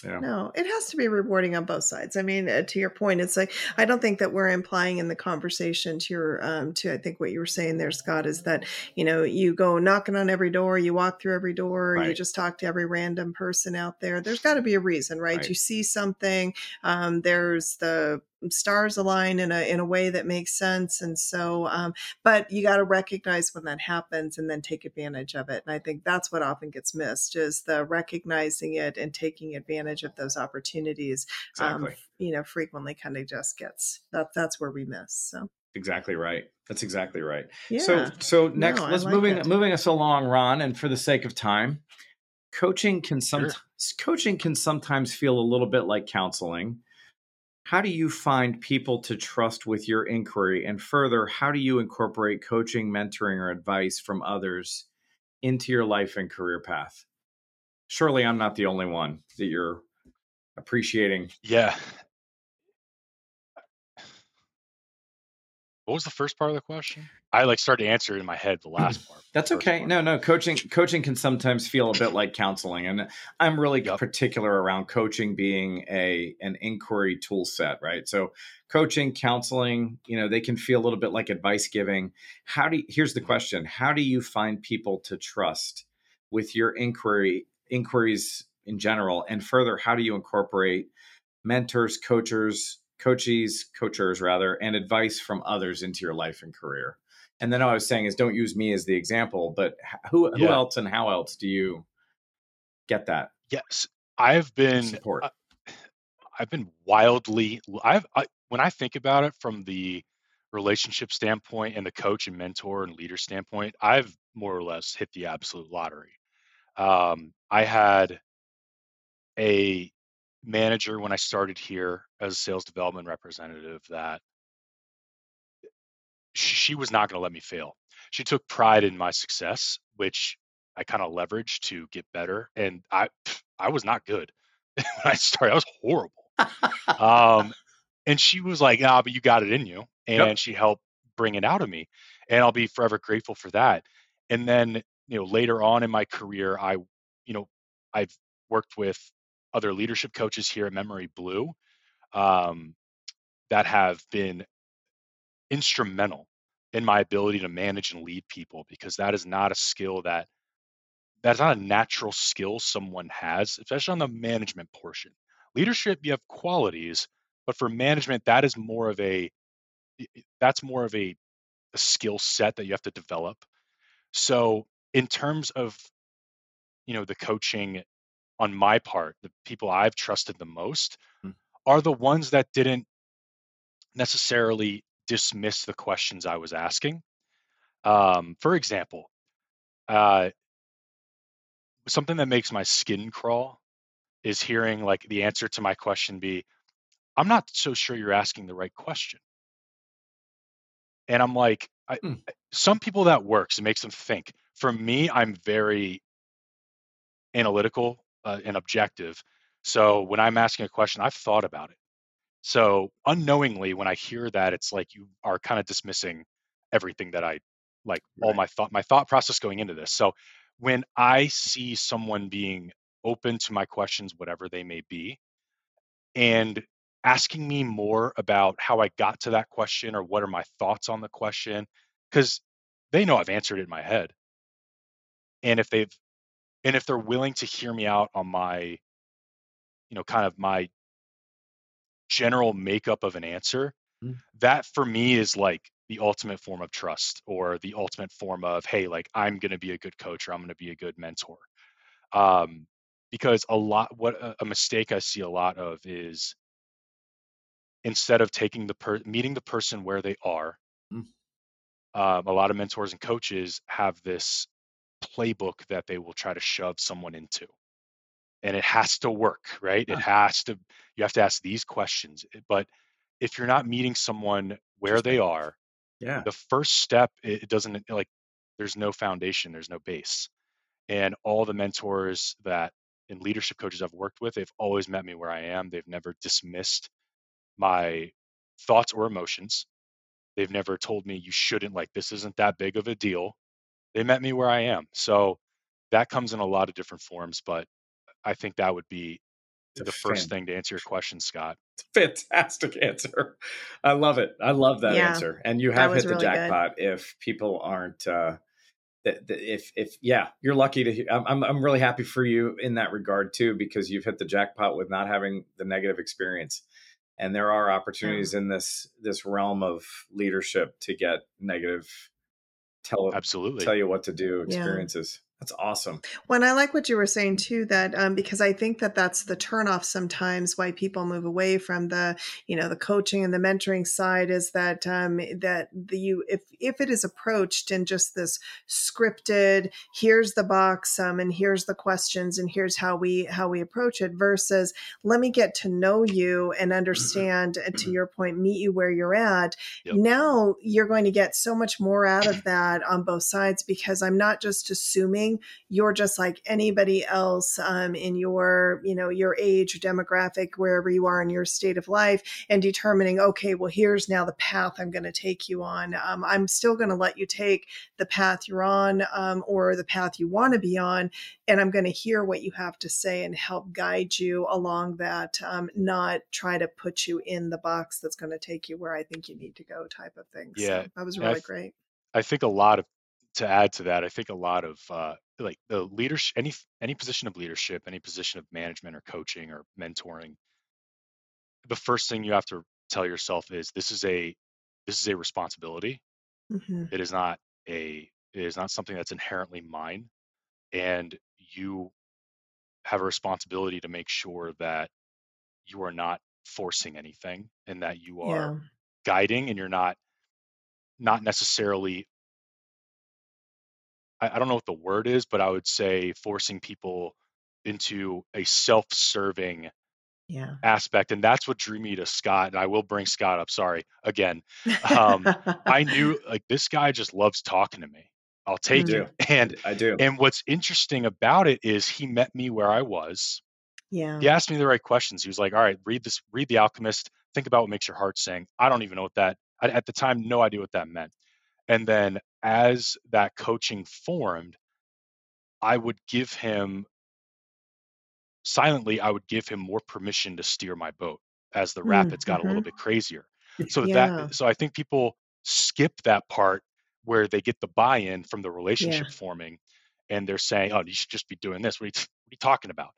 Yeah. No, it has to be rewarding on both sides. I mean, uh, to your point, it's like I don't think that we're implying in the conversation to your um to I think what you were saying there, Scott, is that you know you go knocking on every door, you walk through every door, you just talk to every random person out there. There's got to be a reason, right? Right. You see something, um, there's the stars align in a in a way that makes sense, and so um, but you got to recognize when that happens and then take advantage of it. And I think that's what often gets missed is the recognizing it and taking advantage of those opportunities. Exactly. Um, you know, frequently kind of just gets that. That's where we miss. So exactly right. That's exactly right. yeah, So so next I let's like moving it. moving us along, Ron, and for the sake of time, coaching can Sure. sometimes coaching can sometimes feel a little bit like counseling. How do you find people to trust with your inquiry? And further, how do you incorporate coaching, mentoring, or advice from others into your life and career path? Surely I'm not the only one that you're appreciating. Yeah. What was the first part of the question? I like started to answer it in my head the last part. That's okay. part. No, no, coaching coaching can sometimes feel a bit like counseling and I'm really Yep. particular around coaching being a an inquiry tool set, right? So coaching, counseling, you know, they can feel a little bit like advice giving. How do you, here's the mm-hmm. question, how do you find people to trust with your inquiry inquiries in general and further how do you incorporate mentors, coaches, coaches, coachers rather, and advice from others into your life and career? And then all I was saying is don't use me as the example, but who who Yeah. else and how else do you get that Yes, I've been support? uh, I've been wildly I've I, when I think about it from the relationship standpoint and the coach and mentor and leader standpoint, I've more or less hit the absolute lottery. Um, I had a manager when I started here as a sales development representative that she, she was not going to let me fail. She took pride in my success, which I kind of leveraged to get better. And I, I was not good when I started. I was horrible. Um, and she was like, "Ah, but you got it in you," and Yep. she helped bring it out of me, and I'll be forever grateful for that. And then, you know, later on in my career, I, you know, I've worked with other leadership coaches here at Memory Blue um, that have been instrumental in my ability to manage and lead people because that is not a skill that that's not a natural skill someone has, especially on the management portion. Leadership, you have qualities, but for management, that is more of a that's more of a, a skill set that you have to develop. So in terms of you know the coaching on my part, the people I've trusted the most Mm. are the ones that didn't necessarily dismiss the questions I was asking. Um, for example, uh, something that makes my skin crawl is hearing like the answer to my question be, I'm not so sure you're asking the right question. And I'm like, I, mm. some people that works, it makes them think. For me, I'm very analytical uh, and objective. So when I'm asking a question, I've thought about it. So unknowingly, when I hear that, it's like you are kind of dismissing everything that I like, right. all my thought, my thought process going into this. So when I see someone being open to my questions, whatever they may be, and asking me more about how I got to that question or what are my thoughts on the question, because they know I've answered it in my head. And if they've and if they're willing to hear me out on my, you know, kind of my general makeup of an answer, mm. that for me is like the ultimate form of trust or the ultimate form of hey like i'm going to be a good coach or i'm going to be a good mentor um, because a lot what a, mistake i see a lot of is instead of taking the per meeting the person where they are mm. um, a lot of mentors and coaches have this playbook that they will try to shove someone into. And it has to work right? It has to you have to ask these questions eh, but if you're not meeting someone where they are yeah. the first step it doesn't like there's no foundation there's no base. And all the mentors that and leadership coaches i've worked with they've always met me where i am. They've never dismissed my thoughts or emotions. They've never told me you shouldn't like this isn't that big of a deal they met me where i am so that comes in a lot of different forms but i think that would be the first thing to answer your question, Scott. Fantastic answer. I love it. I love that yeah, answer. And you have hit the really jackpot good. if people aren't uh if if yeah, you're lucky to I'm I'm really happy for you in that regard too because you've hit the jackpot with not having the negative experience. And there are opportunities yeah. in this this realm of leadership to get negative tell absolutely tell you what to do experiences. That's awesome. When I like what you were saying too, that um, because I think that that's the turnoff sometimes why people move away from the, you know, the coaching and the mentoring side is that um, that the you if if it is approached in just this scripted, here's the box, um, and here's the questions, and here's how we how we approach it, versus let me get to know you and mm-hmm. understand, and to your point, meet you where you're at. Yep. Now you're going to get so much more out of that on both sides because I'm not just assuming you're just like anybody else um, in your you know your age demographic wherever you are in your state of life and determining okay well here's now the path i'm going to take you on. Um, i'm still going to let you take the path you're on um, or the path you want to be on and i'm going to hear what you have to say and help guide you along that um, not try to put you in the box that's going to take you where i think you need to go type of thing. Yeah so that was really I th- great. I think a lot of to add to that, I think a lot of uh, like the leadership, any any position of leadership, any position of management or coaching or mentoring, the first thing you have to tell yourself is this is a this is a responsibility. Mm-hmm. It is not a it is not something that's inherently mine, and you have a responsibility to make sure that you are not forcing anything and that you are yeah. guiding and you're not not necessarily I, I don't know what the word is, but I would say forcing people into a self-serving yeah. aspect and that's what drew me to scott and i will bring scott up sorry again. Um, i knew like this guy just loves talking to me i'll take it and i do. and what's interesting about it is he met me where i was. Yeah. he asked me the right questions he was like all right read this read the alchemist think about what makes your heart sing. I don't even know what that I, at the time no idea what that meant and then as that coaching formed, I would give him silently, I would give him more permission to steer my boat as the rapids mm, got a little mm-hmm. bit crazier. So yeah. that so I think people skip that part where they get the buy-in from the relationship yeah. forming and they're saying, "Oh, you should just be doing this. What are you, what are you talking about?"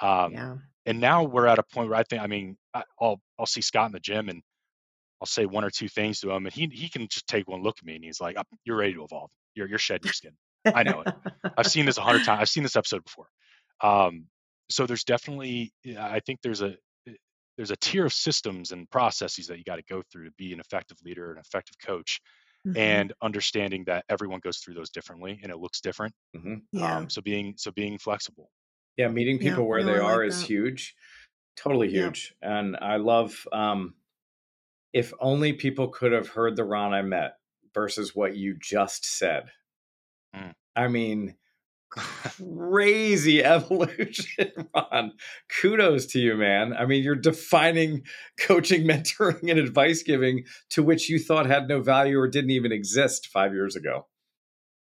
Um, yeah. And now we're at a point where I think, I mean, I'll I'll see Scott in the gym and I'll say one or two things to him, and he he can just take one look at me, and he's like, "You're ready to evolve. You're you're shedding your skin. I know it. I've seen this a hundred times. I've seen this episode before." Um, so there's definitely, I think there's a there's a tier of systems and processes that you got to go through to be an effective leader, an effective coach, mm-hmm. and understanding that everyone goes through those differently and it looks different. Mm-hmm. Yeah. Um, so being so being flexible. Yeah, meeting people yeah, where no, they are like is that. huge, totally huge, yeah. and I love. Um, if only people could have heard the Ron I met versus what you just said. Mm. I mean, crazy evolution, Ron. Kudos to you, man. I mean, you're defining coaching, mentoring, and advice giving to which you thought had no value or didn't even exist five years ago.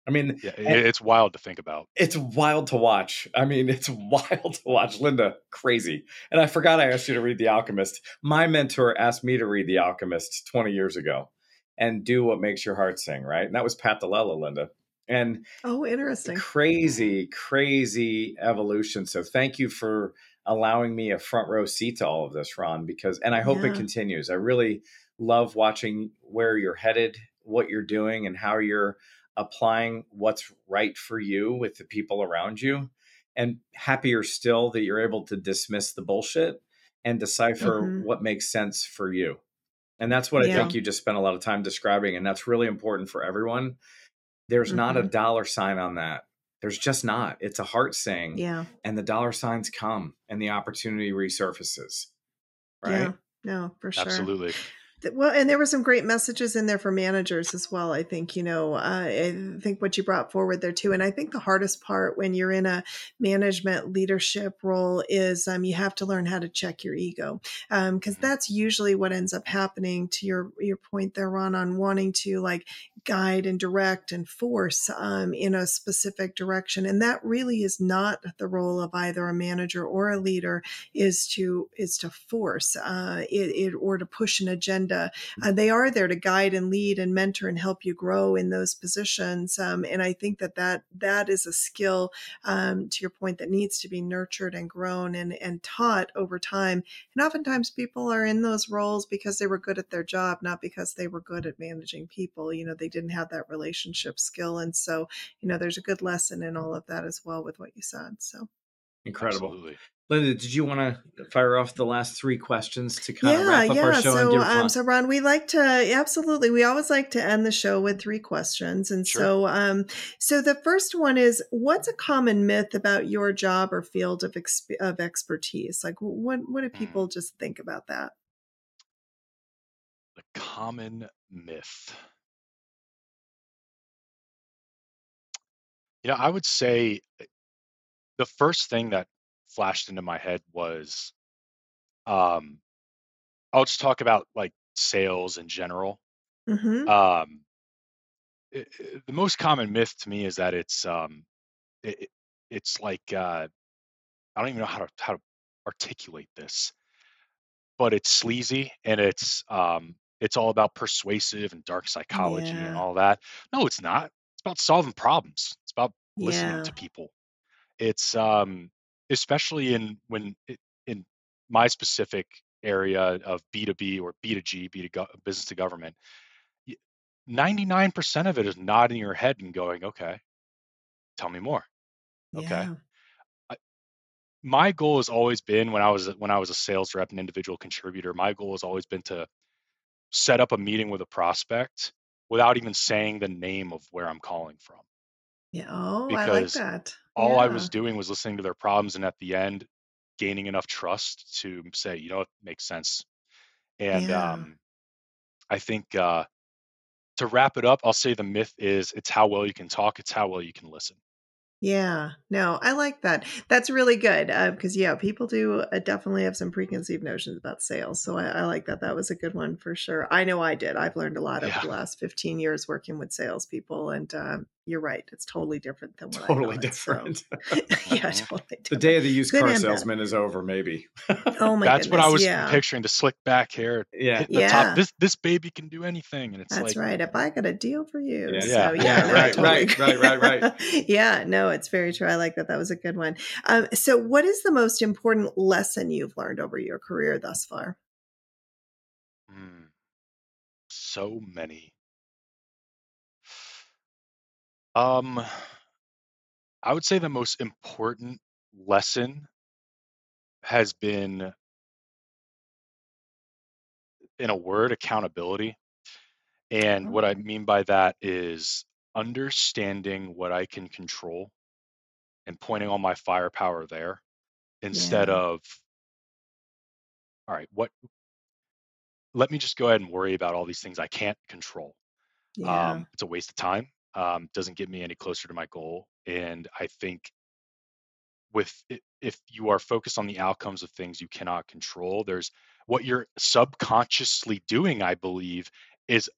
I mean, yeah, it's wild to think about. It's wild to watch. I mean, it's wild to watch. Linda, crazy. And I forgot I asked you to read The Alchemist. My mentor asked me to read The Alchemist 20 years ago and do what makes your heart sing, right? And that was Pat DiLella, Linda and oh interesting crazy crazy evolution so thank you for allowing me a front row seat to all of this ron because and i hope yeah. it continues i really love watching where you're headed what you're doing and how you're applying what's right for you with the people around you and happier still that you're able to dismiss the bullshit and decipher mm-hmm. what makes sense for you and that's what yeah. i think you just spent a lot of time describing and that's really important for everyone there's mm-hmm. not a mm-hmm. dollar sign on that. There's just not. It's a heart saying. Yeah. And the dollar signs come and the opportunity resurfaces. Right? Yeah. No, for sure. Absolutely well and there were some great messages in there for managers as well i think you know uh, i think what you brought forward there too and i think the hardest part when you're in a management leadership role is um, you have to learn how to check your ego because um, mm-hmm. that's usually what ends up happening to your your point there ron on wanting to like guide and direct and force um, in a specific direction and that really is not the role of either a manager or a leader is to is to force uh, it, it or to push an agenda uh, uh, they are there to guide and lead and mentor and help you grow in those positions. Um, and I think that that that is a skill, um, to your point, that needs to be nurtured and grown and and taught over time. And oftentimes, people are in those roles because they were good at their job, not because they were good at managing people. You know, they didn't have that relationship skill, and so you know, there's a good lesson in all of that as well with what you said. So incredible. Absolutely. Linda, did you want to fire off the last three questions to kind yeah, of wrap up yeah. our show? So, um, so Ron, we like to absolutely. We always like to end the show with three questions, and sure. so, um, so the first one is: What's a common myth about your job or field of exp- of expertise? Like, what what do hmm. people just think about that? The common myth. You know, I would say eh, the first thing that flashed into my head was um I'll just talk about like sales in general. Mm-hmm. Um it, it, the most common myth to me is that it's um it, it's like uh I don't even know how to how to articulate this, but it's sleazy and it's um it's all about persuasive and dark psychology yeah. and all that. No, it's not. It's about solving problems. It's about listening yeah. to people. It's um especially in when in my specific area of B2B or B2G, B to go, business to government, 99% of it is nodding your head and going, okay, tell me more. Okay. Yeah. I, my goal has always been when I was when I was a sales rep and individual contributor, my goal has always been to set up a meeting with a prospect without even saying the name of where I'm calling from. Yeah. Oh, I like that. All I was doing was listening to their problems and at the end gaining enough trust to say, you know, it makes sense. And Yeah. um, I think uh, to wrap it up, I'll say the myth is it's how well you can talk, it's how well you can listen. Yeah, no, I like that. That's really good because, uh, yeah, people do uh, definitely have some preconceived notions about sales. So I, I, like that. That was a good one for sure. I know I did. I've learned a lot over the last 15 years working with salespeople. And um, you're right. It's totally different than what totally different. So. yeah, totally different. The day of the used Good car salesman is over, maybe. oh my god. That's goodness, what I was yeah. picturing. The slick back hair. Yeah. yeah. Top. This this baby can do anything, and it's That's like, right. If I got a deal for you, yeah, so, yeah, yeah no, right, totally. right, right, right, right. yeah, no, it's very true. I like that. That was a good one. Um, so, what is the most important lesson you've learned over your career thus far? Mm, so many. Um, I would say the most important lesson has been in a word, accountability. And what I mean by that is understanding what I can control and pointing all my firepower there instead Yeah. of, all right, what, let me just go ahead and worry about all these things I can't control. Yeah. Um, it's a waste of time. Um, doesn't get me any closer to my goal. And I think with if you are focused on the outcomes of things you cannot control, there's what you're subconsciously doing, I believe, is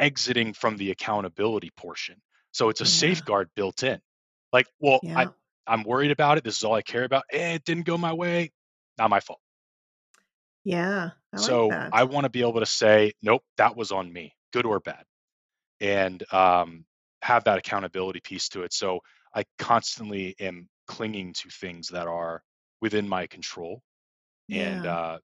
exiting from the accountability portion. So it's a Yeah. safeguard built in. Like, well, I, Yeah. I'm worried about it. This is all I care about. Eh, it didn't go my way. Not my fault. Yeah. I like So that. I want to be able to say, nope, that was on me, good or bad, and um, have that accountability piece to it. So I constantly am clinging to things that are within my control, and uh,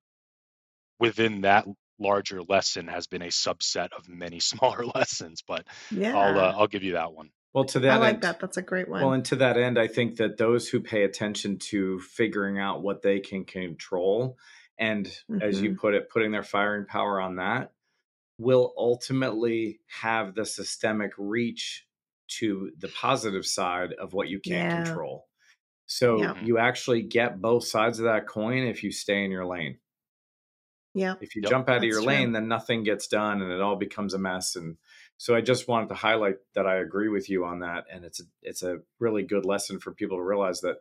within that larger lesson has been a subset of many smaller lessons. But I'll uh, I'll give you that one. Well, to that, I like end, that. That's a great one. well, and to that end, I think that those who pay attention to figuring out what they can control and, as you Mhm. put it, putting their firing power on that will ultimately have the systemic reach to the positive side of what you can't Yeah. control. So Yeah. You actually get both sides of that coin if you stay in your lane. Yeah. If you Yep. jump out of That's your true. lane, then nothing gets done and it all becomes a mess. And so I just wanted to highlight that I agree with you on that. And it's a, it's a really good lesson for people to realize that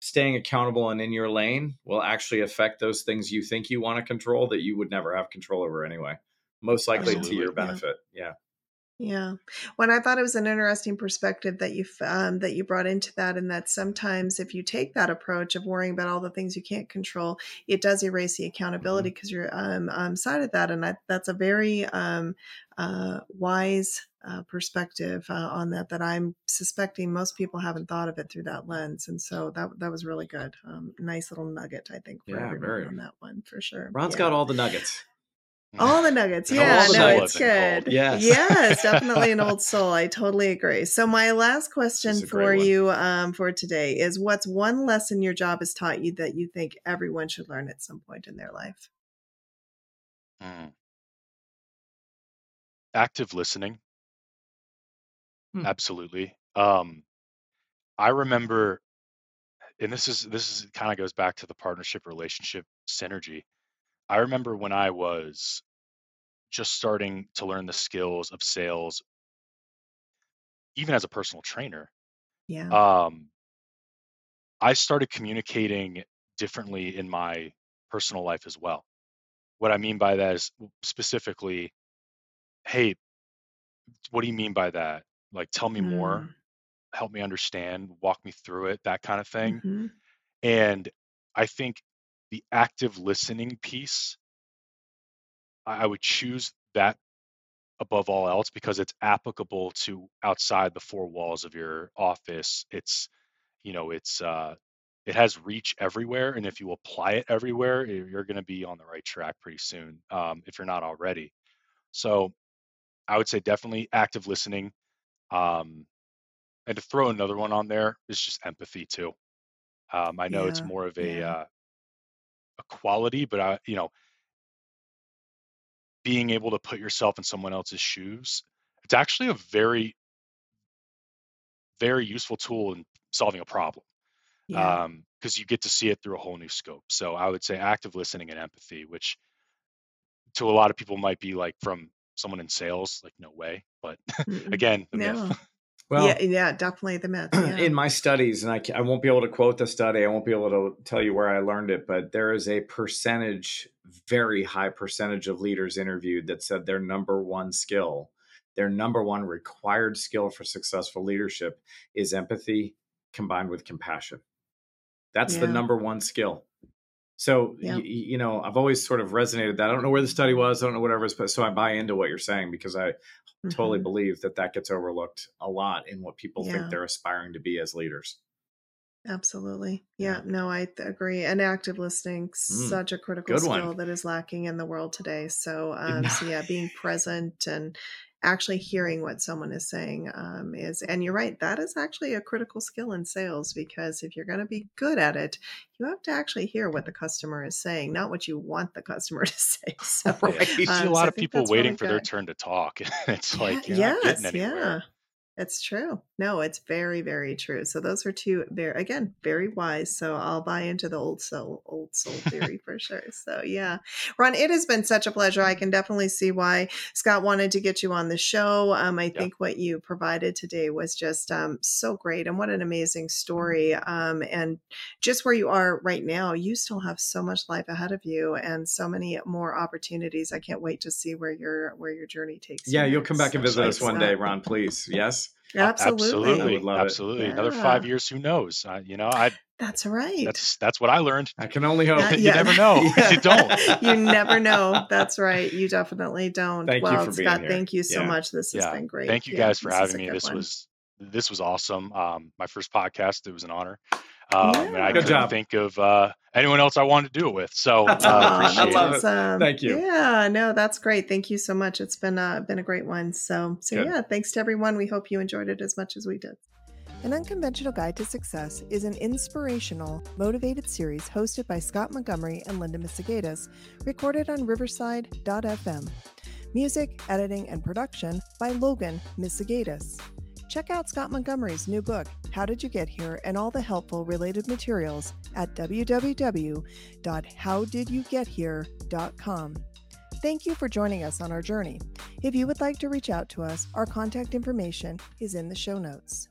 staying accountable and in your lane will actually affect those things you think you want to control that you would never have control over anyway. Most likely to your benefit. Yeah. Yeah. When I thought it was an interesting perspective that you um, that you brought into that, and that sometimes if you take that approach of worrying about all the things you can't control, it does erase the accountability because you're um, um, side of that, and I, that's a very um, uh, wise uh, perspective uh, on that. That I'm suspecting most people haven't thought of it through that lens, and so that that was really good. Um, nice little nugget, I think, for Yeah, very. on that one for sure. Ron's Yeah. got all the nuggets. All the nuggets. Yeah, soul, no, I've it's been called. good. Yes. Yes, definitely an old soul. I totally agree. So my last question This is a great for one. you um, for today is what's one lesson your job has taught you that you think everyone should learn at some point in their life? Mm. Active listening. Hmm. Absolutely. Um, I remember, and this is this is kind of goes back to the partnership relationship synergy. I remember when I was just starting to learn the skills of sales, even as a personal trainer. Yeah. Um, I started communicating differently in my personal life as well. What I mean by that is specifically, hey, what do you mean by that? Like, tell me more, help me understand, walk me through it, that kind of thing. Mhm. And I think the active listening piece, I would choose that above all else because it's applicable to outside the four walls of your office. It's, you know, it's, uh, it has reach everywhere. And if you apply it everywhere, you're going to be on the right track pretty soon, um, if you're not already. So I would say definitely active listening. Um, and to throw another one on there is just empathy too. Um, I know it's more of a, Yeah. uh, a quality, but I, you know, being able to put yourself in someone else's shoes, it's actually a very, very useful tool in solving a problem Yeah. Um, because you get to see it through a whole new scope. So I would say active listening and empathy, which to a lot of people might be like from someone in sales, like no way. But again, the myth. No. Well, yeah. Yeah. Definitely the myth. Yeah. in my studies, and I, I won't be able to quote the study, I won't be able to tell you where I learned it, but there is a percentage, very high percentage of leaders interviewed that said their number one skill, their number one required skill for successful leadership is empathy combined with compassion. That's the number one skill. So, Yeah. y- you know, I've always sort of resonated that. I don't know where the study was, I don't know whatever, is, but so I buy into what you're saying because I totally Mhm. believe that that gets overlooked a lot in what people Yeah. think they're aspiring to be as leaders. Absolutely. Yeah, Yeah. no, I th- agree. And active listening, Mm, such a critical skill that is lacking in the world today. So, um, so yeah, being present and actually hearing what someone is saying um, is, and you're right, that is actually a critical skill in sales because if you're going to be good at it, you have to actually hear what the customer is saying, not what you want the customer to say. So, right. you see um, a lot so of people waiting for their turn to talk. it's like, yeah, yes, yeah. It's true. No, it's very, very true. So those are two very again, very wise. So I'll buy into the old soul, old soul theory for sure. So yeah. Ron, it has been such a pleasure. I can definitely see why Scott wanted to get you on the show. Um, I think what you provided today was just um, so great and what an amazing story. Um, and just where you are right now, you still have so much life ahead of you and so many more opportunities. I can't wait to see where your where your journey takes yeah, you. Yeah, you'll come back and visit us one day, Ron, please. Yes. Absolutely, absolutely, absolutely. Another five years, who knows? Uh, you know, I. That's right. That's that's what I learned. I can only hope. You never know. you don't. you never know. That's right. You definitely don't. Thank well, you Scott, here. thank you so yeah. much. This has been great. Thank you guys for having me. This one. was this was awesome. Um, my first podcast. It was an honor. Um, yeah. and I Good couldn't job. think of uh, anyone else I wanted to do it with. So uh, I love it. Awesome. Thank you. Yeah, no, that's great. Thank you so much. It's been uh, been a great one. So so Good. yeah, thanks to everyone. We hope you enjoyed it as much as we did. An Unconventional Guide to Success is an inspirational, motivated series hosted by Scott Montgomery and Linda Misegadis, recorded on Riverside.fm. Music, editing, and production by Logan Misegadis. Check out Scott Montgomery's new book, How Did You Get Here, and all the helpful related materials at www.howdidyougethere.com. Thank you for joining us on our journey. If you would like to reach out to us, our contact information is in the show notes.